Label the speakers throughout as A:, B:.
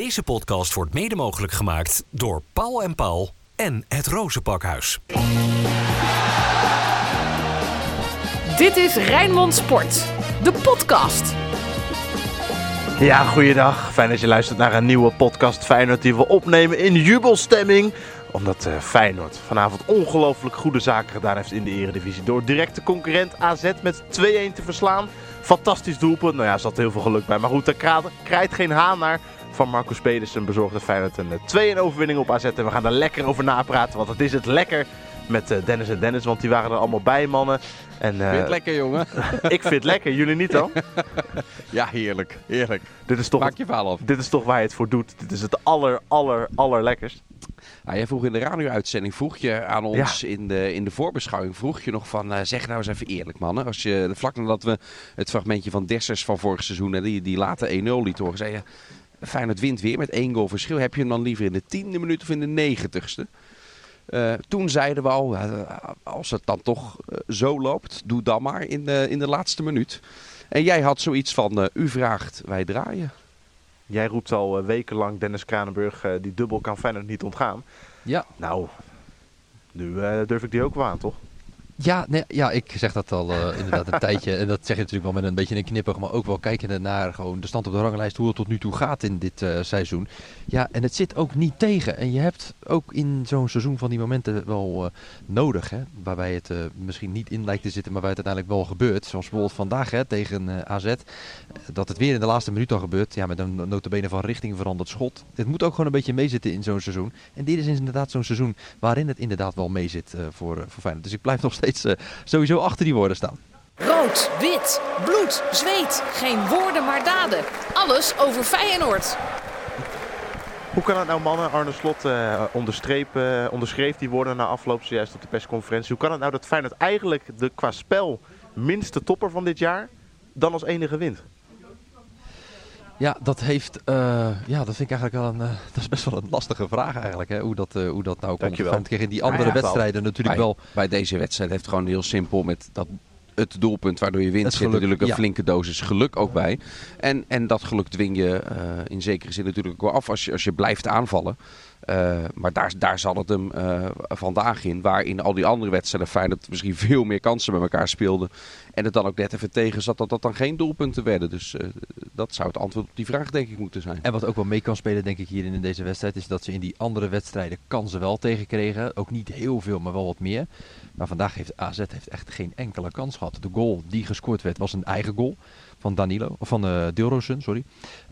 A: Deze podcast wordt mede mogelijk gemaakt door Paul en Paul en het Rozenpakhuis.
B: Dit is Rijnmond Sport, de podcast.
C: Ja, goeiedag. Fijn dat je luistert naar een nieuwe podcast Feyenoord die we opnemen in jubelstemming. Omdat eh, Feyenoord vanavond ongelooflijk goede zaken gedaan heeft in de eredivisie. Door directe concurrent AZ met 2-1 te verslaan. Fantastisch doelpunt. Nou ja, er zat heel veel geluk bij. Maar goed, daar krijgt geen haan naar. Van Marcus Pedersen bezorgde Feyenoord een 2-1 overwinning op AZ. En we gaan daar lekker over napraten. Want het is het lekker met eh, Dennis en Dennis. Want die waren er allemaal bij, mannen.
D: En, uh, vind het lekker, jongen?
C: ik vind het lekker. Jullie niet dan?
D: ja, heerlijk. Heerlijk.
C: Dit is toch,
D: Maak je verhaal af.
C: Dit is toch waar je het voor doet. Dit is het aller, aller, allerlekkerst.
D: Nou, jij vroeg in de radio-uitzending, vroeg je aan ons in, de, in de voorbeschouwing, vroeg je nog van, uh, zeg nou eens even eerlijk mannen. Als je, vlak nadat we het fragmentje van Dessers van vorig seizoen, die, die late 1-0 liet horen, zei je, Feyenoord wint weer met één goal verschil. Heb je hem dan liever in de tiende minuut of in de negentigste? Uh, toen zeiden we al, als het dan toch uh, zo loopt, doe dan maar in de, in de laatste minuut. En jij had zoiets van, u vraagt, wij draaien.
C: Jij roept al wekenlang Dennis Kranenburg, die dubbel kan Feyenoord niet ontgaan.
E: Ja.
C: Nou, nu durf ik die ook wel aan, toch?
E: Ja, nee, ja, ik zeg dat al uh, inderdaad een tijdje. En dat zeg je natuurlijk wel met een beetje een knippig, maar ook wel kijkende naar gewoon de stand op de ranglijst, hoe het tot nu toe gaat in dit uh, seizoen. Ja, en het zit ook niet tegen. En je hebt ook in zo'n seizoen van die momenten wel uh, nodig, hè, waarbij het misschien niet in lijkt te zitten, maar waar het uiteindelijk wel gebeurt. Zoals bijvoorbeeld vandaag hè, tegen AZ, dat het weer in de laatste minuut al gebeurt. Ja, met een notabene van richting veranderd schot. Het moet ook gewoon een beetje meezitten in zo'n seizoen. En dit is inderdaad zo'n seizoen waarin het inderdaad wel meezit voor, voor Feyenoord. Dus ik blijf nog steeds uh, sowieso achter die woorden staan.
B: Rood, wit, bloed, zweet. Geen woorden maar daden. Alles over Feyenoord.
C: Hoe kan het nou mannen? Arne Slot uh, onderstreep, uh, onderschreef die woorden na afloop zojuist op de persconferentie. Hoe kan het nou dat Feyenoord eigenlijk de qua spel minste topper van dit jaar dan als enige wint?
E: Ja, dat heeft, uh, ja, dat vind ik eigenlijk wel een, uh, dat is best wel een lastige vraag eigenlijk, hè? Hoe, dat, uh, hoe dat nou komt. Want in die andere ja, wedstrijden natuurlijk
D: bij,
E: wel.
D: Bij deze wedstrijd heeft het gewoon heel simpel met dat het doelpunt waardoor je wint zit geluk, natuurlijk een ja. flinke dosis geluk ook bij. En, en dat geluk dwing je in zekere zin natuurlijk ook wel af als je, als je blijft aanvallen. Uh, maar daar, daar zat het hem uh, vandaag in. Waar in al die andere wedstrijden Feyenoord misschien veel meer kansen met elkaar speelden. En het dan ook net even tegen zat dat dat dan geen doelpunten werden. Dus uh, dat zou het antwoord op die vraag denk ik moeten zijn.
E: En wat ook wel mee kan spelen denk ik hier in deze wedstrijd. Is dat ze in die andere wedstrijden kansen wel tegenkregen. Ook niet heel veel, maar wel wat meer. Maar vandaag heeft AZ heeft echt geen enkele kans gehad. De goal die gescoord werd was een eigen goal van Danilo, van uh, Dilrosun, sorry.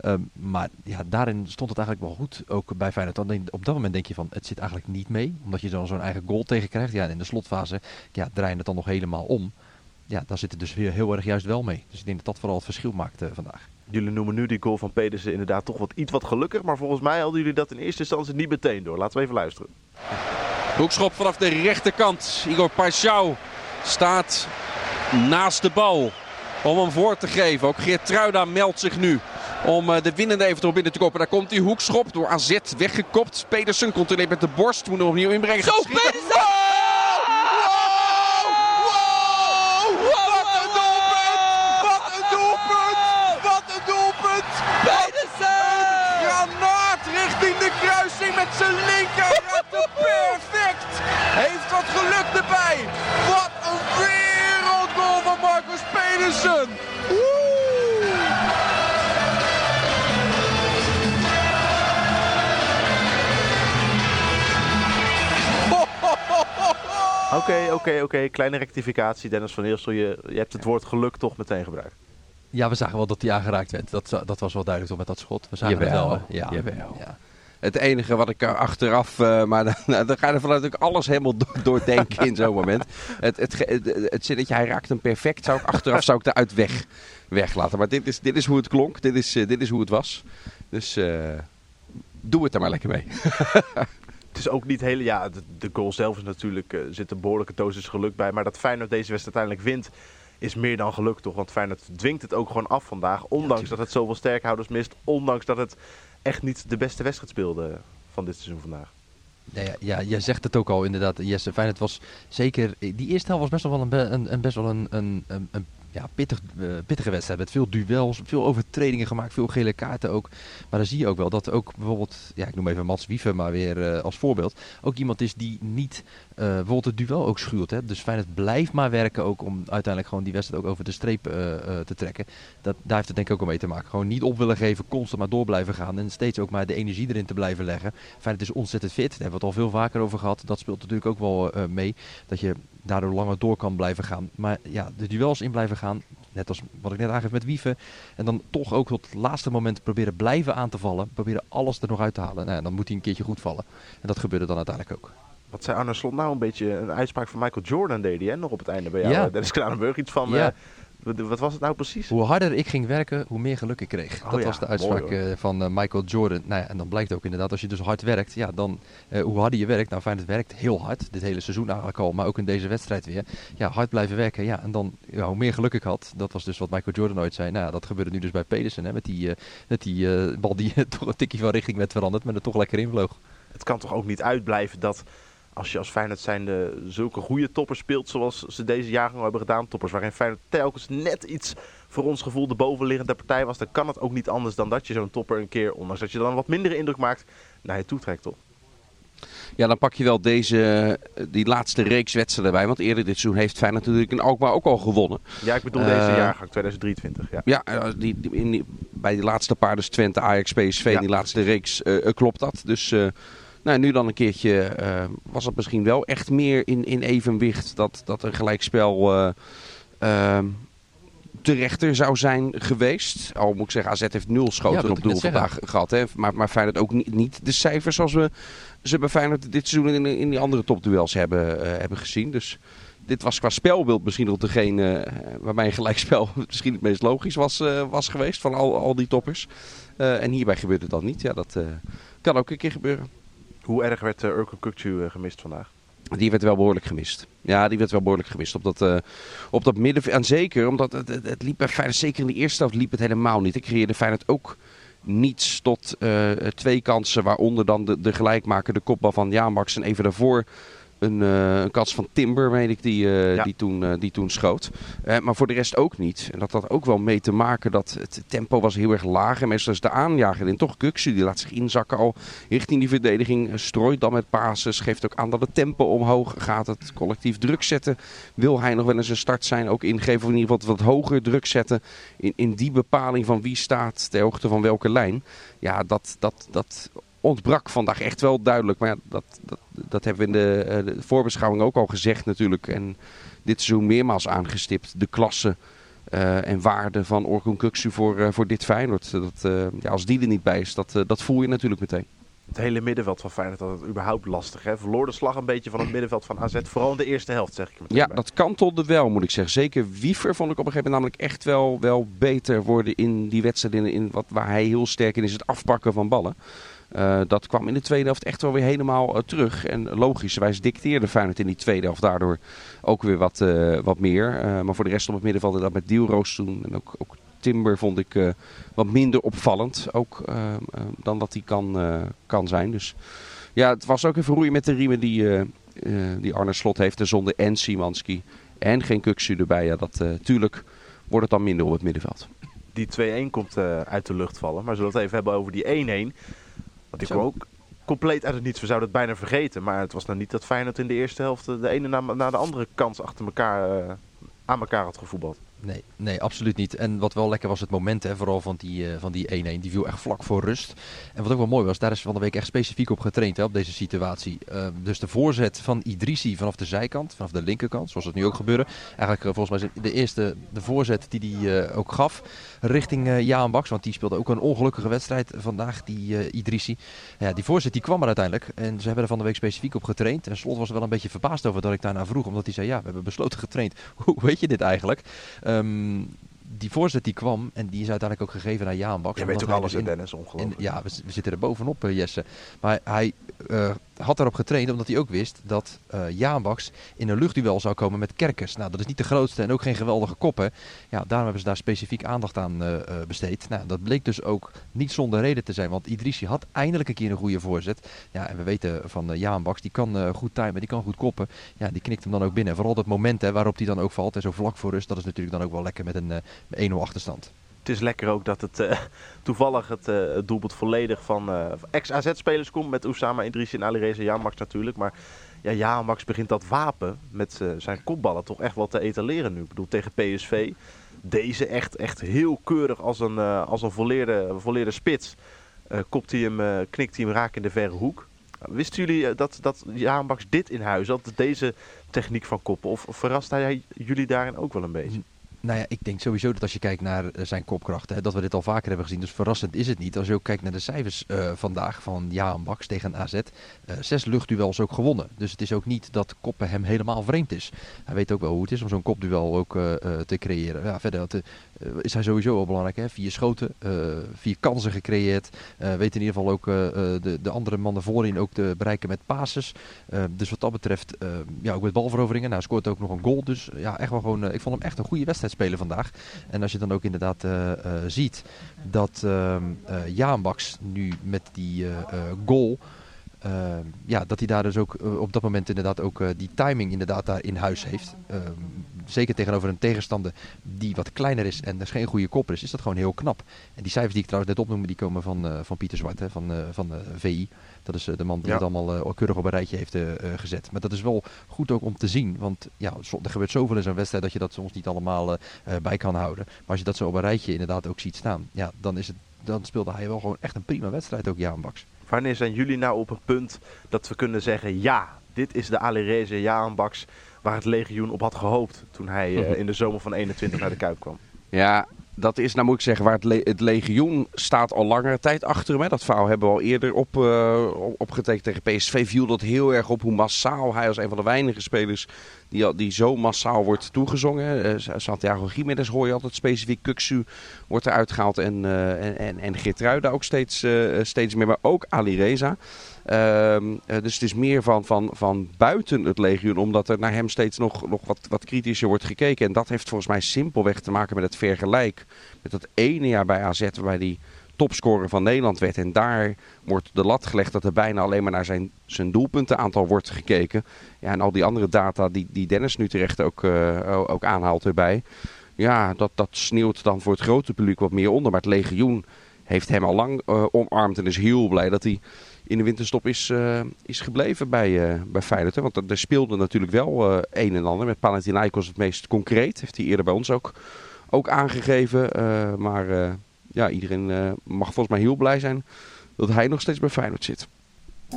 E: Um, maar ja, daarin stond het eigenlijk wel goed, ook bij Feyenoord. Op dat moment denk je van, het zit eigenlijk niet mee, omdat je dan zo'n eigen goal tegen krijgt. Ja, en in de slotfase ja, draai je het dan nog helemaal om. Ja, daar zit het dus weer heel erg juist wel mee. Dus ik denk dat dat vooral het verschil maakt uh, vandaag.
C: Jullie noemen nu die goal van Pedersen inderdaad toch wat iets wat gelukkig, maar volgens mij hadden jullie dat in eerste instantie niet meteen door. Laten we even luisteren.
D: Hoekschop vanaf de rechterkant. Igor Paschau staat naast de bal om hem voor te geven. Ook Geert Truida meldt zich nu om uh, de winnende eventueel binnen te koppen. Daar komt die hoekschop door AZ weggekopt. Pedersen controleert met de borst. Moet hem opnieuw inbrengen.
F: Zo, Pedersen! Wow! Wow! Wow! Wat een doelpunt! Wat een doelpunt! Wat een doelpunt! Pedersen! Granaat richting de kruising met zijn linker. Perfect! Heeft wat geluk erbij. Wat een wereldgoal van Marcus Pedersen.
C: Oké, oké, oké. Kleine rectificatie. Dennis van Eersel, je, je hebt het woord geluk toch meteen gebruikt.
E: Ja, we zagen wel dat hij aangeraakt werd. Dat, dat was wel duidelijk toch met dat schot. We zagen
D: Jawel,
E: het wel. Ja.
D: Jawel. Ja. Het enige wat ik er achteraf, uh, maar dan, dan ga je er vanuit dat ik alles helemaal do doordenken in zo'n moment. Het, het, het, het zinnetje, hij raakt hem perfect, zou ik achteraf zou ik eruit weg, weglaten. Maar dit is, dit is hoe het klonk, dit is, uh, dit is hoe het was. Dus uh, doe het er maar lekker mee.
C: het is ook niet hele, ja, de, de goal zelf is natuurlijk, zit een behoorlijke dosis geluk bij. Maar dat Feyenoord deze wedstrijd uiteindelijk wint, is meer dan geluk toch. Want Feyenoord dwingt het ook gewoon af vandaag. Ondanks ja, dat het zoveel sterkhouders mist. Ondanks dat het echt niet de beste wedstrijd speelde van dit seizoen vandaag.
E: Ja, ja, ja, je zegt het ook al inderdaad, Jesse. Feyenoord was zeker, die eerste helft was best wel een, een, best wel een, een, een, ja, pittig, uh, pittige wedstrijd. Met veel duels, veel overtredingen gemaakt, veel gele kaarten ook. Maar dan zie je ook wel dat ook bijvoorbeeld, ja, ik noem even Mats Wieven maar weer uh, als voorbeeld. Ook iemand is die niet bijvoorbeeld het duel ook schuwt. Hè? Dus Feyenoord blijft maar werken ook om uiteindelijk gewoon die wedstrijd ook over de streep te trekken. Dat, daar heeft het denk ik ook al mee te maken. Gewoon niet op willen geven, constant maar door blijven gaan. En steeds ook maar de energie erin te blijven leggen. Feyenoord is ontzettend fit, daar hebben we het al veel vaker over gehad. Dat speelt natuurlijk ook wel mee. Dat je daardoor langer door kan blijven gaan. Maar ja, de duels in blijven gaan. Net als wat ik net aangeef met Wieven. En dan toch ook tot het laatste moment proberen blijven aan te vallen. Proberen alles er nog uit te halen. Nou, dan moet hij een keertje goed vallen. En dat gebeurde dan uiteindelijk ook.
C: Wat zei Arne Slot nou een beetje een uitspraak van Michael Jordan deed hij hè? nog op het einde bij jou.
E: Ja.
C: Uh, Dennis Kranenburg iets van...
E: Ja.
C: Uh, wat was het nou precies?
E: Hoe harder ik ging werken, hoe meer geluk ik kreeg.
C: Oh
E: dat
C: ja,
E: was de uitspraak
C: mooi,
E: eh, van eh, Michael Jordan. Nou ja, en dan blijkt ook inderdaad, als je dus hard werkt, ja, dan eh, hoe harder je werkt. Nou, Feyenoord werkt heel hard, dit hele seizoen eigenlijk al, maar ook in deze wedstrijd weer. Ja, hard blijven werken, ja, en dan ja, hoe meer geluk ik had. Dat was dus wat Michael Jordan ooit zei. Nou, ja, dat gebeurde nu dus bij Pedersen, hè, met die, eh, met die eh, bal die toch een tikje van richting werd veranderd, maar er toch lekker in vloog.
C: Het kan toch ook niet uitblijven dat als je als Feyenoord zijnde zulke goede toppers speelt zoals ze deze jaargang hebben gedaan. Toppers waarin Feyenoord telkens net iets voor ons gevoel de bovenliggende partij was. Dan kan het ook niet anders dan dat je zo'n topper een keer, ondanks dat je dan wat mindere indruk maakt, naar je toe trekt toch?
D: Ja, dan pak je wel deze, die laatste reeks wedstrijden bij. Want eerder dit seizoen heeft Feyenoord natuurlijk in Alkmaar ook al gewonnen.
C: Ja, ik bedoel deze
D: Eh,
C: jaargang 2023. Ja.
D: Ja, eh, die, in die- bij die laatste paar, dus Twente, Ajax, PSV,
C: Ja,
D: die laatste reeks, eh, klopt dat. Dus nou, nu dan een keertje eh, was het misschien wel echt meer in, in evenwicht dat, dat een gelijkspel eh ehm, terechter zou zijn geweest. Al moet ik zeggen, AZ heeft nul schoten op doel vandaag gehad. Hè. Maar, maar Feyenoord ook niet, niet de cijfers zoals we ze bij Feyenoord dit seizoen in, in die andere topduels hebben, eh, hebben gezien. Dus dit was qua spelbeeld misschien nog degene waarbij een gelijkspel misschien het meest logisch was, was geweest van al, al die toppers. En hierbij gebeurde dat niet. Ja, dat kan ook een keer gebeuren.
C: Hoe erg werd uh, Urkel Kukcu uh, gemist vandaag?
D: Die werd wel behoorlijk gemist. Ja, die werd wel behoorlijk gemist op dat, uh, op dat midden. En zeker omdat het, het, liep bij Feyenoord, zeker in de eerste helft, liep het helemaal niet. Ik creëerde Feyenoord ook niets tot twee kansen, waaronder dan de, de gelijkmaker, de kopbal van Jamax en even daarvoor een, uh, een kans van Timber, weet ik, die, uh, ja. die, toen, uh, die toen schoot. Maar voor de rest ook niet. En dat had ook wel mee te maken dat het tempo was heel erg laag. En meestal is de aanjager in toch Kuksu, die laat zich inzakken al richting die verdediging. Strooit dan met passes, geeft ook aan dat het tempo omhoog gaat. Het collectief druk zetten. Wil hij nog wel eens een start zijn, ook ingeven of in ieder geval wat hoger druk zetten. In, in die bepaling van wie staat ter hoogte van welke lijn. Ja, dat, dat, dat ontbrak vandaag echt wel duidelijk. Maar ja, dat, dat, dat hebben we in de, uh, de, voorbeschouwing ook al gezegd natuurlijk. En dit seizoen meermaals aangestipt. De klasse uh, en waarde van Orkun Kuksu voor, uh, voor dit Feyenoord. Dat, ja, als die er niet bij is, dat, dat voel je natuurlijk meteen.
C: Het hele middenveld van Feyenoord had het überhaupt lastig. Hè? Verloor de slag een beetje van het middenveld van AZ. Vooral in de eerste helft, zeg ik.
D: Ja, bij. dat kantelde wel, moet ik zeggen. Zeker Wiever vond ik op een gegeven moment namelijk echt wel, wel beter worden in die wedstrijden. In wat, waar hij heel sterk in is, het afpakken van ballen. Uh, dat kwam in de tweede helft echt wel weer helemaal uh, terug. En logischerwijs dicteerde Feyenoord in die tweede helft daardoor ook weer wat, uh, wat meer. maar voor de rest op het middenveld dat met Dielroos toen en ook, ook Timber vond ik wat minder opvallend. Ook dan wat hij kan, kan zijn. Dus ja, het was ook even roeien met de riemen die, die Arne Slot heeft. En zonder en Simanski en geen Kuksu erbij. Ja, dat tuurlijk wordt het dan minder op het middenveld.
C: Die 2-1 komt uit de lucht vallen. Maar zullen we het even hebben over die 1-1. Want kwam ook compleet uit het niets. We zouden het bijna vergeten. Maar het was nou niet dat Feyenoord in de eerste helft de ene na, na de andere kans achter elkaar uh, aan elkaar had gevoetbald.
E: Nee, nee, absoluut niet. En wat wel lekker was het moment, hè, vooral van die 1-1. Uh, van die, 1-1. die viel echt vlak voor rust. En wat ook wel mooi was, daar is van de week echt specifiek op getraind hè, op deze situatie. Uh, dus de voorzet van Idrissi vanaf de zijkant, vanaf de linkerkant, zoals het nu ook gebeurde. Eigenlijk uh, volgens mij de eerste de voorzet die hij uh, ook gaf richting Jaan Baks. Want die speelde ook een ongelukkige wedstrijd vandaag, die Idrissi. Ja, die voorzet die kwam er uiteindelijk. En ze hebben er van de week specifiek op getraind. En Slot was er wel een beetje verbaasd over dat ik daarna vroeg. Omdat hij zei, ja, we hebben besloten getraind. Hoe weet je dit eigenlijk? Um, die voorzet die kwam en die is uiteindelijk ook gegeven naar Jaan Baks.
C: Je weet ook alles, in, Dennis, ongelooflijk.
E: In, ja, we, we, zitten er bovenop, uh, Jesse. Maar hij uh, had erop getraind omdat hij ook wist dat uh, Jaanbaks in een luchtduel zou komen met Kerkers. Nou, dat is niet de grootste en ook geen geweldige koppen. Ja, daarom hebben ze daar specifiek aandacht aan uh, besteed. Nou, dat bleek dus ook niet zonder reden te zijn, want Idrissi had eindelijk een keer een goede voorzet. Ja, en we weten van uh, Jaanbaks, die kan goed timen, die kan goed koppen. Ja, die knikt hem dan ook binnen. Vooral dat moment hè, waarop hij dan ook valt en zo vlak voor rust, dat is natuurlijk dan ook wel lekker met een 1-0 achterstand
C: het is lekker ook dat het uh, toevallig het, uh, het, doelpunt volledig van uh, ex-AZ-spelers komt. Met Oussama Idrissi en Alireza Jamax natuurlijk. Maar ja, Jamax begint dat wapen met zijn kopballen toch echt wel te etaleren nu. Ik bedoel, tegen PSV. Deze echt, echt heel keurig als een, als een volleerde, volleerde spits. kopt hij hem, knikt hij hem raak in de verre hoek. Wisten jullie dat, dat dit in huis had? Deze techniek van koppen? Of verrast hij jullie daarin ook wel een beetje?
E: Nou ja, ik denk sowieso dat als je kijkt naar eh, zijn kopkrachten, hè, dat we dit al vaker hebben gezien. Dus verrassend is het niet. Als je ook kijkt naar de cijfers uh, vandaag van Jaan Baks tegen AZ. Eh, zes luchtduels ook gewonnen. Dus het is ook niet dat koppen hem helemaal vreemd is. Hij weet ook wel hoe het is om zo'n kopduel ook te creëren. Ja, verder is hij sowieso wel belangrijk. Hè? Vier schoten, vier kansen gecreëerd. weet in ieder geval ook de, de andere mannen voorin ook te bereiken met passes. dus wat dat betreft, ja, ook met balveroveringen. Nou, scoort ook nog een goal. Dus ja, echt wel gewoon, ik vond hem echt een goede wedstrijd spelen vandaag. En als je dan ook inderdaad uh, uh, ziet dat uh, Jaan Baks nu met die goal... ja, dat hij daar dus ook op dat moment inderdaad ook die timing inderdaad daar in huis heeft. Ehm, zeker tegenover een tegenstander die wat kleiner is en dus geen goede kopper is, is dat gewoon heel knap. En die cijfers die ik trouwens net opnoemde, die komen van, van Pieter Zwart, hè, van, van VI. Dat is eh, de man die het allemaal keurig op een rijtje heeft uh, gezet. Maar dat is wel goed ook om te zien. Want ja, er gebeurt zoveel in zo'n wedstrijd dat je dat soms niet allemaal bij kan houden. Maar als je dat zo op een rijtje inderdaad ook ziet staan. Ja, dan, is het, dan speelde hij wel gewoon echt een prima wedstrijd ook, Jaan Baks.
C: Wanneer zijn jullie nou op het punt dat we kunnen zeggen... Ja, dit is de Alireze Jaan Baks waar het legioen op had gehoopt... toen hij in de zomer van 21 naar de Kuip kwam.
D: Ja, dat is, nou moet ik zeggen, waar het, het, legioen staat al langere tijd achter hem. Hè. Dat verhaal hebben we al eerder op, uh, opgetekend tegen PSV. Viel dat heel erg op hoe massaal hij als een van de weinige spelers die, die zo massaal wordt toegezongen. Uh, Santiago Jiménez hoor je altijd specifiek. Kuksu wordt eruit gehaald en, uh, en, en, en ook steeds, steeds meer. Maar ook Ali Reza. Ehm, dus het is meer van, van, van buiten het legioen, omdat er naar hem steeds nog, nog wat, wat kritischer wordt gekeken. En dat heeft volgens mij simpelweg te maken met het vergelijk met dat ene jaar bij AZ, waarbij die topscorer van Nederland werd. En daar wordt de lat gelegd dat er bijna alleen maar naar zijn, zijn doelpuntenaantal wordt gekeken. Ja, en al die andere data die, die Dennis nu terecht ook, uh, ook aanhaalt erbij. Ja, dat, dat sneeuwt dan voor het grote publiek wat meer onder. Maar het legioen heeft hem al lang uh, omarmd en is heel blij dat hij in de winterstop is, uh, is gebleven bij, uh, bij Feyenoord. Want er speelde natuurlijk wel een en ander. Met Panathinaikos het meest concreet. Heeft hij eerder bij ons ook, ook aangegeven. maar ja, iedereen mag volgens mij heel blij zijn dat hij nog steeds bij Feyenoord zit.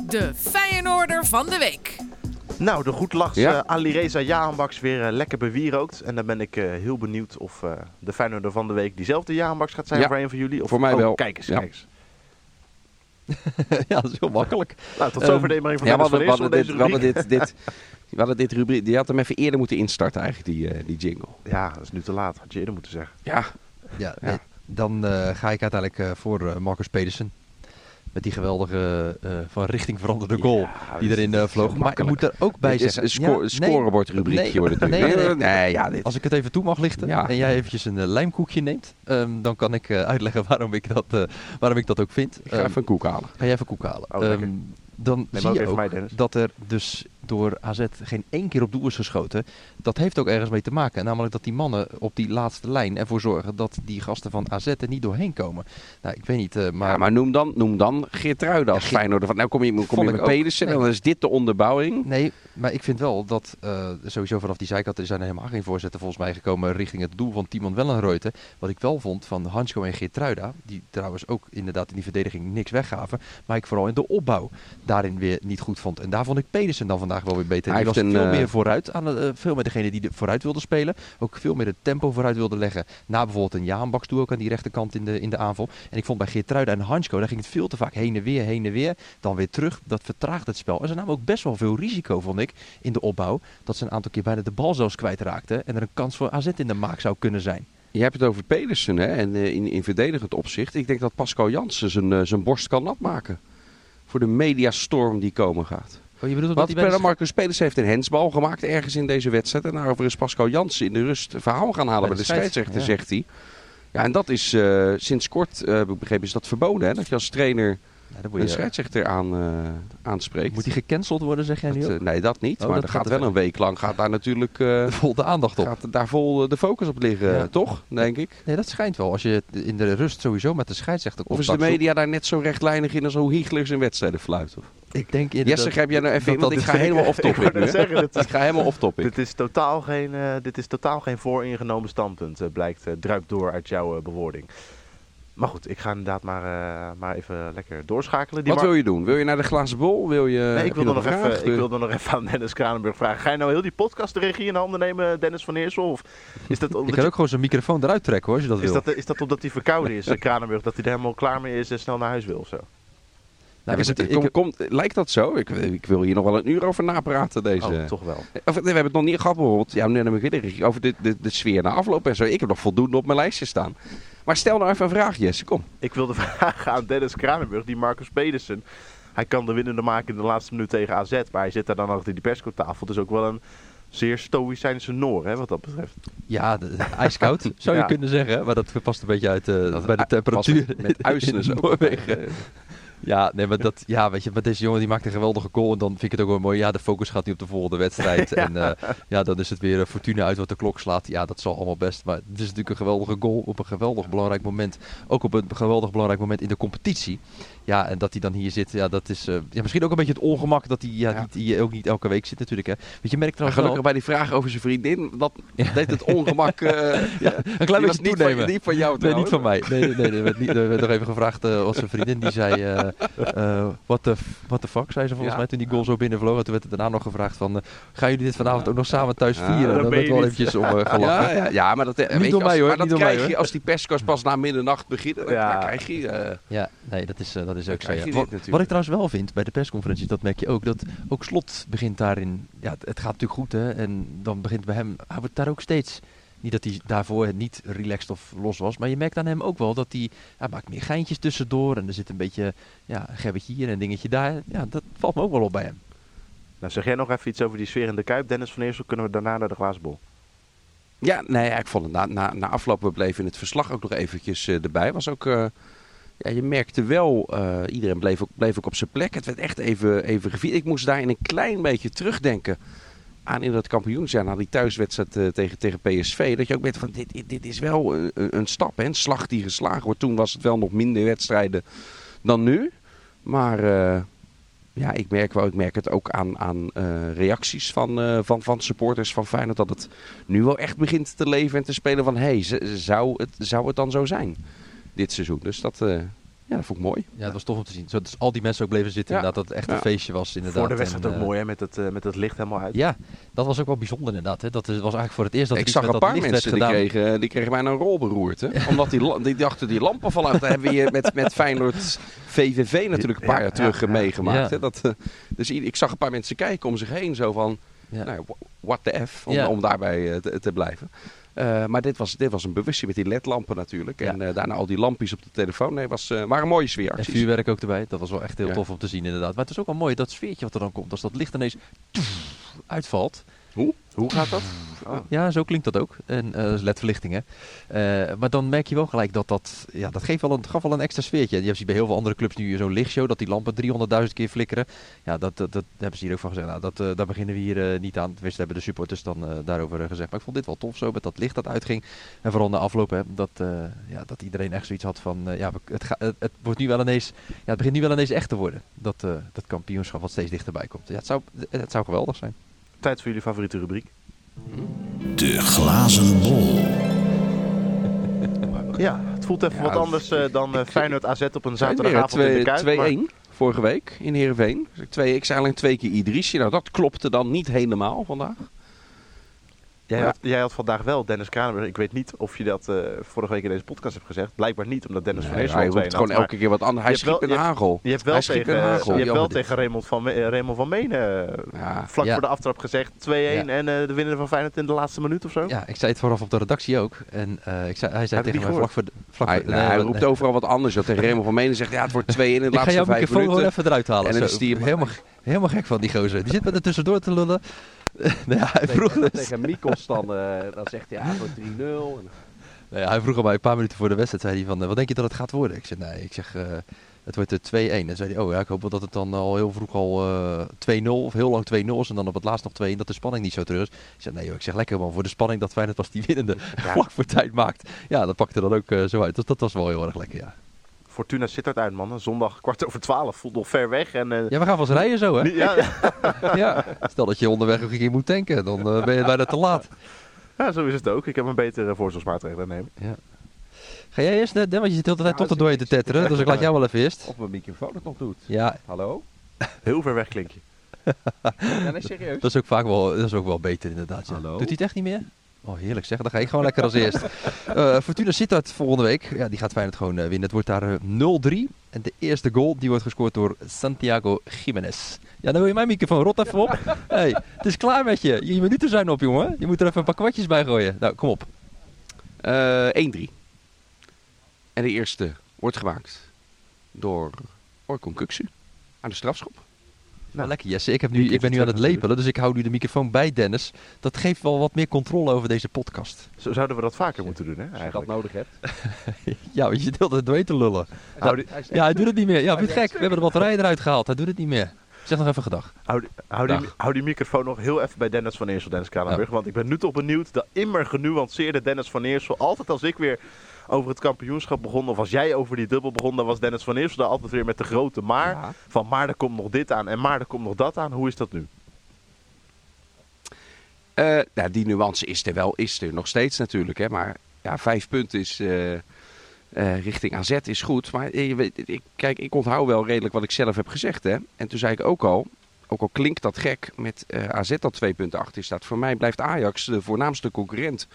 B: De Feyenoorder van de week.
C: Nou, de goed lachs ja. uh, Alireza Jaanbaks weer uh, lekker bewierookt. En dan ben ik uh, heel benieuwd of de Feyenoorder van de week diezelfde Jaanbaks gaat zijn
D: ja.
C: voor een van jullie. Of,
D: voor mij
C: oh,
D: wel.
C: Kijk eens, ja. kijk eens.
E: ja, dat is heel makkelijk.
C: Nou, tot zover de inbreng van
D: ja,
C: Dennis
D: we,
C: van
D: hadden, dit, we hadden dit, dit, we hadden dit rubriek, die had hem even eerder moeten instarten eigenlijk, die, uh, die jingle.
C: Ja, dat is nu te laat. Had je eerder moeten zeggen.
D: Ja.
E: Ja, nee, dan uh, ga ik uiteindelijk uh, voor Marcus Pedersen. Met die geweldige uh, van richting veranderde goal
C: Ja,
E: die erin uh, vloog. Maar ik moet er ook bij
D: Dit is
E: zeggen...
D: een sco
E: ja,
D: scorebordrubriekje
E: nee,
D: wordt het
E: nee, nee,
D: nee, ja, dit.
E: Als ik het even toe mag lichten
D: Ja.
E: en jij eventjes een uh, lijmkoekje neemt, um, dan kan ik uitleggen waarom ik, dat, waarom ik dat ook vind.
D: Ik ga
E: Um,
D: even een koek halen.
E: Ga jij even koek halen.
C: Oh.
E: Ehm, dan zie je ook dat er dus door AZ geen één keer op doel is geschoten. Dat heeft ook ergens mee te maken. Namelijk dat die mannen op die laatste lijn ervoor zorgen dat die gasten van AZ er niet doorheen komen. Nou, ik weet niet, uh, maar...
D: Maar, maar noem dan, noem dan Geertruiden als
E: Ja, Geert-.
D: Van, nou kom je, kom je met. Pedersen en dan is dit de onderbouwing.
E: Nee, maar ik vind wel dat uh, sowieso vanaf die zijkant er zijn er helemaal geen voorzetten volgens mij gekomen richting het doel van Timon Wellenreuter. Wat ik wel vond van Hansko en Geertruida, die trouwens ook inderdaad in die verdediging niks weggaven. Maar ik vooral in de opbouw daarin weer niet goed vond. En daar vond ik Pedersen dan vandaag wel weer beter.
D: Hij
E: was
D: een,
E: veel
D: eh,
E: meer vooruit, aan de, eh, veel meer degene die de vooruit wilde spelen. Ook veel meer het tempo vooruit wilde leggen. Na bijvoorbeeld een Jaanbaks toe ook aan die rechterkant in de, in de aanval. En ik vond bij Geertruida en Hansko, daar ging het veel te vaak heen en weer, heen en weer. Dan weer terug. Dat vertraagt het spel. En ze namen ook best wel veel risico, vond ik, in de opbouw. Dat ze een aantal keer bijna de bal zelfs kwijtraakten. En er een kans voor AZ in de maak zou kunnen zijn.
D: Je hebt het over Pedersen hè, en eh, in, in verdedigend opzicht. Ik denk dat Pascal Jansen zijn, zijn borst kan nat maken. voor de mediastorm die komen gaat.
E: Oh, je bedoelt bij de
D: Marcus Spelers heeft een hensbal gemaakt ergens in deze wedstrijd. En daarover is Pascal Jansen in de rust verhaal gaan halen bij de, scheidsrechter,
E: ja.
D: zegt hij. Ja, en dat is eh, sinds kort, eh, heb ik begrepen, is dat verboden. Hè? Dat je als trainer
E: Ja, dan moet
D: een
E: je-
D: scheidsrechter aan, eh, aanspreekt.
E: Moet hij gecanceld worden, zeg jij nu
D: Dat, eh, nee, dat niet.
E: Oh,
D: maar
E: dat gaat
D: gaat wel een week lang gaat daar natuurlijk eh,
E: Vol de aandacht op.
D: gaat daar vol eh, de focus op liggen,
E: Ja.
D: toch? Denk ik.
E: Nee, dat schijnt wel. Als je in de rust sowieso met de scheidsrechter
D: Of is de media daar net zo rechtlijnig in als hoe Hiegler zijn wedstrijden fluit? Of?
E: Ik denk inderdaad...
D: Jesse, grijp jij nou even in,
E: dat
D: want ik ga helemaal off
C: Ik
D: Ik ga helemaal off topic.
C: Dit is totaal geen, eh, dit is totaal geen vooringenomen standpunt, eh, blijkt, eh, druipt door uit jouw eh, bewoording. Maar goed, ik ga inderdaad maar, eh, maar even lekker doorschakelen. Die
D: Wat wil je doen? Wil je naar de glazen bol? Wil je,
C: Nee, ik
D: je
C: wilde, nog
D: een
C: even,
D: vraag?
C: ik wilde nog even aan Dennis Kranenburg vragen. Ga je nou heel die podcast de regie in handen nemen, Dennis van Eersel? Of is dat
E: Ik kan
C: je-
E: ook gewoon zijn microfoon eruit trekken hoor, als je dat
C: is
E: wil.
C: dat, is dat omdat hij verkouden is, eh, Kranenburg? Dat hij er helemaal klaar mee is en snel naar huis wil of zo?
E: Nou,
D: het,
E: ik-
D: kom, kom- lijkt dat zo? Ik, ik wil hier nog wel een uur over napraten. Deze.
C: Oh, toch wel.
D: Of, nee, we hebben het nog niet gehad bijvoorbeeld. Ja, nu neem ik weer de regie. Over de, de, de sfeer na afloop en zo. Ik heb nog voldoende op mijn lijstje staan. Maar stel nou even een vraag, Jesse. Kom.
C: Ik wilde vragen aan Dennis Kranenburg, die Marcus Pedersen. Hij kan de winnende maken in de laatste minuut tegen AZ, maar hij zit daar dan achter die perscootafel. Dus ook wel een zeer stoïcijnse Noor, hè, wat dat betreft.
E: Ja, de- ijskoud zou je
C: Ja.
E: kunnen zeggen. Maar dat past een beetje uit eh,
D: Dat
E: bij de temperatuur.
D: Met
E: in
D: ook.
E: Noorwegen. Ja, nee, maar dat, ja, weet je, maar deze jongen die maakt een geweldige goal. En dan vind ik het ook wel mooi. Ja, de focus gaat nu op de volgende wedstrijd. En eh, ja, dan is het weer eh, Fortuna uit wat de klok slaat. Ja, dat zal allemaal best. Maar het is natuurlijk een geweldige goal op een geweldig belangrijk moment. Ook op een geweldig belangrijk moment in de competitie. Ja, en dat hij dan hier zit, ja, dat is eh, ja, misschien ook een beetje het ongemak dat hij ja,
D: Ja.
E: Niet, hier ook niet elke week zit natuurlijk. Hè. Want je merkt trouwens wel,
D: gelukkig bij die vraag over zijn vriendin, dat deed het ongemak. ja,
E: een klein beetje
D: niet
E: toenemen.
D: van, niet van jou
E: Nee, niet
D: trouwens.
E: van mij. Nee, nee, nee. Er werd, niet, er werd nog even gevraagd, eh was een vriendin die zei, eh eh, what, the, what the fuck, zei ze volgens
D: Ja.
E: mij toen die goal zo binnenvloog. En toen werd er daarna nog gevraagd van, eh, gaan jullie dit vanavond ook nog samen thuis vieren?
C: dat
E: dan
C: ben
E: werd wel eventjes om eh, gelachen.
D: Ja, ja, ja, maar dat,
E: Niet
D: weet je, als-
E: mij, hoor,
D: Maar dat
E: mij,
D: krijg je als die perscars pas na middernacht beginnen. Dan, krijg je.
E: Ja, nee, dat is, dat is ook zo. wat ik trouwens wel vind bij de persconferenties, dat merk je ook, dat ook Slot begint daarin, ja, het, het gaat natuurlijk goed hè, en dan begint bij hem, hij wordt daar ook steeds, niet dat hij daarvoor niet relaxed of los was, maar je merkt aan hem ook wel dat hij, hij maakt meer geintjes tussendoor en er zit een beetje, ja, een gebbetje hier en een dingetje daar. Ja, dat valt me ook wel op bij hem.
C: Nou, zeg jij nog even iets over die sfeer in de Kuip, Dennis van Eersel? Kunnen we daarna naar de glazen bol?
D: Ja, nee, ik vond het na, na, na afloop, we bleven in het verslag ook nog eventjes eh, erbij. Was ook, eh, ja, je merkte wel, eh, iedereen bleef ook, bleef ook op zijn plek. Het werd echt even, even gevierd. Ik moest daarin een klein beetje terugdenken aan in dat kampioensjaar, na die thuiswedstrijd eh, tegen, tegen PSV. Dat je ook weet van, dit, dit- is wel een, een- een stap, hè, een slag die geslagen wordt. Toen was het wel nog minder wedstrijden dan nu. Maar eh, ja, ik merk wel, ik merk het ook aan, aan eh, reacties van, eh, van, van supporters van Feyenoord. Dat het nu wel echt begint te leven en te spelen van... Hé, hey, zou, het, zou het dan zo zijn dit seizoen? Dus dat, eh, ja, dat vond ik mooi.
E: Ja, dat was tof om te zien. Zo, dus al die mensen ook bleven zitten,
D: Ja.
E: inderdaad, dat het echt
D: Ja.
E: een feestje was inderdaad.
C: Voor de wedstrijd
E: En,
C: ook
E: eh,
C: mooi, hè, met het, eh, met het licht helemaal uit.
E: Ja, dat was ook wel bijzonder inderdaad. Hè. Dat is- was eigenlijk voor het eerst dat
D: ik zag
E: met
D: een
E: dat
D: paar
E: licht
D: mensen die kregen, die kregen bijna een rol beroerd. Hè? Omdat die, die dachten die lampen vallen uit. Dat hebben we hier met, met Feyenoord VVV natuurlijk een paar
C: Ja,
D: jaar terug eh, meegemaakt.
E: Ja.
D: Hè? Dat, eh, dus ik zag een paar mensen kijken om zich heen. Zo van,
E: Ja.
D: nou, what the F, om,
E: Ja.
D: om daarbij eh, te, te blijven. Eh, maar dit was, dit was een bewustzijn met die ledlampen natuurlijk.
E: Ja.
D: En eh, daarna al die lampjes op de telefoon. Nee, was, eh waren mooie
E: En
D: sfeeracties.
E: vuurwerk ook erbij. Dat was wel echt heel
D: Ja.
E: tof om te zien inderdaad. Maar het is ook wel mooi dat sfeertje wat er dan komt. Als dat licht ineens uitvalt.
C: Hoe gaat dat? Oh.
E: Ja, zo klinkt dat ook. En eh ledverlichting hè. Eh, maar dan merk je wel gelijk dat dat... Ja, dat geeft wel een, gaf wel een extra sfeertje. Je ziet bij heel veel andere clubs nu zo'n lichtshow. Dat die lampen 300.000 keer flikkeren. Ja, dat, dat, dat hebben ze hier ook van gezegd. Nou, dat, eh, daar beginnen we hier niet aan. Tenminste, hebben de supporters dan daarover gezegd. Maar ik vond dit wel tof zo. Met dat licht dat uitging. En vooral na afloop. Hè, dat, ja, dat iedereen echt zoiets had van... ja, het, ga, het, het wordt nu wel ineens... Ja, het begint nu wel ineens echt te worden. Dat, dat kampioenschap wat steeds dichterbij komt. Ja, het, zou, het zou geweldig zijn.
C: Tijd voor jullie favoriete rubriek.
G: De glazen bol.
C: Ja, het voelt even
D: Ja,
C: wat anders eh, dan eh, Feyenoord AZ op een zaterdagavond in de Kuip. maar-
D: 2-1 vorige week in Heerenveen. Dus ik, twee, ik zei alleen twee keer Idrissi. Nou, dat klopte dan niet helemaal vandaag.
C: Jij,
D: Ja.
C: had, jij had vandaag wel Dennis Kranenburg. Ik weet niet of je dat eh, vorige week in deze podcast hebt gezegd. Blijkbaar niet, omdat Dennis van
D: Nee,
C: Eersel
D: hij roept
C: twee
D: gewoon
C: had,
D: elke keer wat anders. Hij schiet een hagel.
C: Je hebt wel tegen, je
D: hagel.
C: hebt wel tegen Raymond van, Raymond van Menen eh,
D: Ja.
C: vlak
E: Ja.
C: voor de aftrap gezegd 2-1 en eh, de winnaar van Feyenoord in de laatste minuut of zo.
E: Ja, ik zei het vooraf op de redactie ook. En ik zei, hij zei tegen mij vlak voor de... Vlak
D: Hij,
E: voor,
D: nee,
E: nee,
D: hij roept overal wat anders. Dat tegen Raymond van Menen zegt, ja, het wordt 2 in de
E: Ik ga
D: laatste
E: jouw
D: vijf
E: microfoon gewoon
D: minuten.
E: even eruit halen.
D: En dan is die-
E: helemaal, helemaal gek van die gozer. Die zit met er tussendoor te lullen. hij vroeg dus-
D: tegen Mikos dan, eh, dan zegt hij, wordt 3-0. En-
E: ja, hij vroeg aan mij een paar minuten voor de wedstrijd, zei hij van, eh, wat denk je dat het gaat worden? Ik zei, nee, ik zeg, eh, het wordt er 2-1. En zei hij, oh ja, ik hoop wel dat het dan al heel vroeg al eh 2-0 of heel lang 2-0 is en dan op het laatst nog 2 dat de spanning niet zo terug is. Ik zei, nee joh, ik zeg lekker man, voor de spanning dat Feyenoord pas die winnende vlak voor tijd maakt. Ja, dat pakte dan ook zo uit. Dus dat was wel heel erg lekker, ja.
C: Fortuna Sittard uit, man. Zondag kwart over twaalf. Voelt nog ver weg. En, eh,
E: Ja, we gaan wel eens rijden zo, hè?
C: ja,
E: ja. Stel dat je onderweg ook een keer moet tanken, dan eh, ben je bijna te laat.
C: ja, zo is het ook. Ik heb een betere voorzorgsmaatregelen nemen.
E: Ga jij eerst, Dan? Want je zit de hele tijd tot de dooien te tetteren, dus ik laat jou wel even eerst.
D: Of mijn microfoon het nog doet.
E: Ja,
D: Hallo?
C: Heel ver weg klink je.
D: Ja, nee, serieus.
E: Dat is ook vaak wel, dat is ook wel beter inderdaad. Ja.
D: Hallo?
E: Doet hij het echt niet meer? Oh, heerlijk zeg. Dan ga ik gewoon lekker als eerst. Eh Fortuna Sittard volgende week. Ja, die gaat Feyenoord gewoon eh, winnen. Het wordt daar eh, 0-3. En de eerste goal die wordt gescoord door Santiago Jiménez. Ja, dan wil je mijn microfoon. Rot even op. hey, het is klaar met je. Je minuten zijn op, jongen. Je moet er even een paar kwartjes bij gooien. Nou, kom op.
D: Eh 1-3. En de eerste wordt gemaakt door Orkun Kuksu aan de strafschop.
E: Nou, lekker Jesse. Ik, heb nu, ik ben nu aan het lepelen, dus ik hou nu de microfoon bij Dennis. Dat geeft wel wat meer controle over deze podcast.
C: Zo zouden we dat vaker moeten doen, hè?
D: Als je dat nodig hebt.
E: Ja, want je zit altijd doorheen te lullen.
C: Die,
E: Ja, hij doet het niet meer. Ja, vind je het gek? We hebben de batterij eruit gehaald. Hij doet het niet meer. Zeg nog even gedag.
C: hou, die, hou, die,
E: Dag.
C: hou die microfoon nog heel even bij Dennis van Eersel, Dennis Kranenburg. Want ik ben nu toch benieuwd. De immer genuanceerde Dennis van Eersel. Altijd als ik weer over het kampioenschap begon, of als jij over die dubbel begon, dan was Dennis van Eersel daar altijd weer met de grote maar.
D: Ja.
C: Van maar er komt nog dit aan en maar er komt nog dat aan. Hoe is dat nu?
D: Eh, nou, die nuance is er wel, is er nog steeds natuurlijk. Hè, maar ja, vijf punten is, eh, eh, richting AZ is goed. Maar je weet, ik, kijk, ik onthoud wel redelijk wat ik zelf heb gezegd. Hè. En toen zei ik ook al, ook al klinkt dat gek met eh, AZ dat twee punten achter staat. Voor mij blijft Ajax de voornaamste concurrent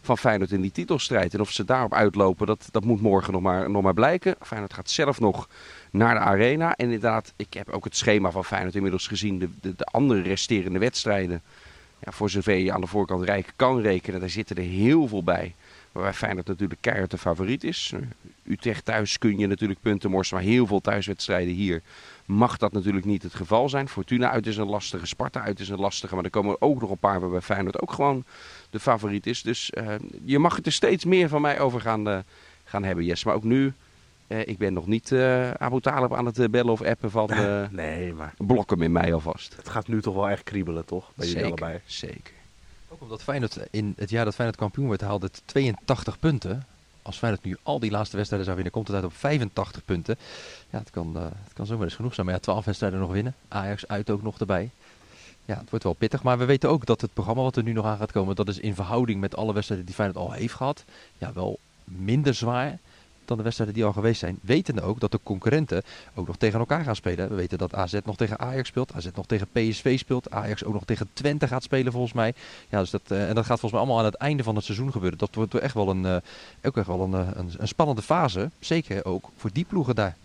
D: van Feyenoord in die titelstrijd. En of ze daarop uitlopen, dat, dat moet morgen nog maar, nog maar blijken. Feyenoord gaat zelf nog naar de arena. En inderdaad, ik heb ook het schema van Feyenoord inmiddels gezien. De, de, de andere resterende wedstrijden. Ja, voor zover je aan de voorkant rijk kan rekenen, daar zitten er heel veel bij. Waarbij Feyenoord natuurlijk keihard de favoriet is. Utrecht thuis kun je natuurlijk punten morsen, maar heel veel thuiswedstrijden hier mag dat natuurlijk niet het geval zijn. Fortuna uit is een lastige, Sparta uit is een lastige. Maar er komen er ook nog een paar waarbij Feyenoord ook gewoon de favoriet is. Dus eh, je mag het er steeds meer van mij over gaan, eh, gaan hebben, Yes. Maar ook nu, eh, ik ben nog niet eh Abu Talib aan het bellen of appen van eh
C: Nee, maar
D: blok hem in mij alvast.
C: het gaat nu toch wel echt kriebelen, toch? Bij jullie
D: Zeker,
C: allebei.
D: zeker.
E: Ook omdat Feyenoord in het jaar dat Feyenoord kampioen werd haalde het 82 punten. Als Feyenoord nu al die laatste wedstrijden zou winnen, komt het uit op 85 punten. Ja, het kan, eh, het kan zomaar eens genoeg zijn. Maar ja, 12 wedstrijden nog winnen. Ajax uit ook nog erbij. Ja, het wordt wel pittig. Maar we weten ook dat het programma wat er nu nog aan gaat komen, dat is in verhouding met alle wedstrijden die Feyenoord al heeft gehad, ja, wel minder zwaar dan de wedstrijden die al geweest zijn. Wetende ook dat de concurrenten ook nog tegen elkaar gaan spelen. We weten dat AZ nog tegen Ajax speelt, AZ nog tegen PSV speelt, Ajax ook nog tegen Twente gaat spelen volgens mij. Ja, dus dat, eh, en dat gaat volgens mij allemaal aan het einde van het seizoen gebeuren. Dat wordt echt wel een, eh, ook echt wel een, eh, een, een spannende fase. Zeker ook voor die ploegen daar.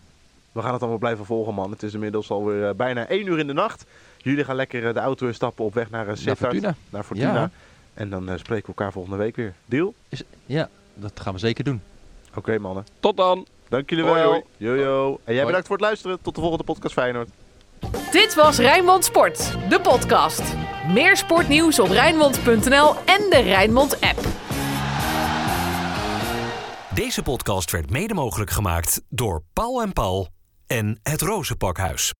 C: We gaan het allemaal blijven volgen, man. Het is inmiddels alweer bijna 1 uur in de nacht. Jullie gaan lekker de auto instappen op weg naar uh,
E: Naar
C: Sittard.
E: Fortuna.
C: Naar Fortuna.
E: Ja.
C: En dan spreken we elkaar volgende week weer. Deal?
E: Is, ja, dat gaan we zeker doen.
C: Oké, mannen.
D: Tot dan!
C: Dank jullie
D: Hoi,
C: wel.
D: hoi.
C: Jojo. En jij
E: Hoi.
C: bedankt voor het luisteren. Tot de volgende podcast Feyenoord.
B: Dit was Rijnmond Sport, de podcast. Meer sportnieuws op Rijnmond.nl en de Rijnmond app.
A: Deze podcast werd mede mogelijk gemaakt door Paul en Paul en het Rozenpakhuis.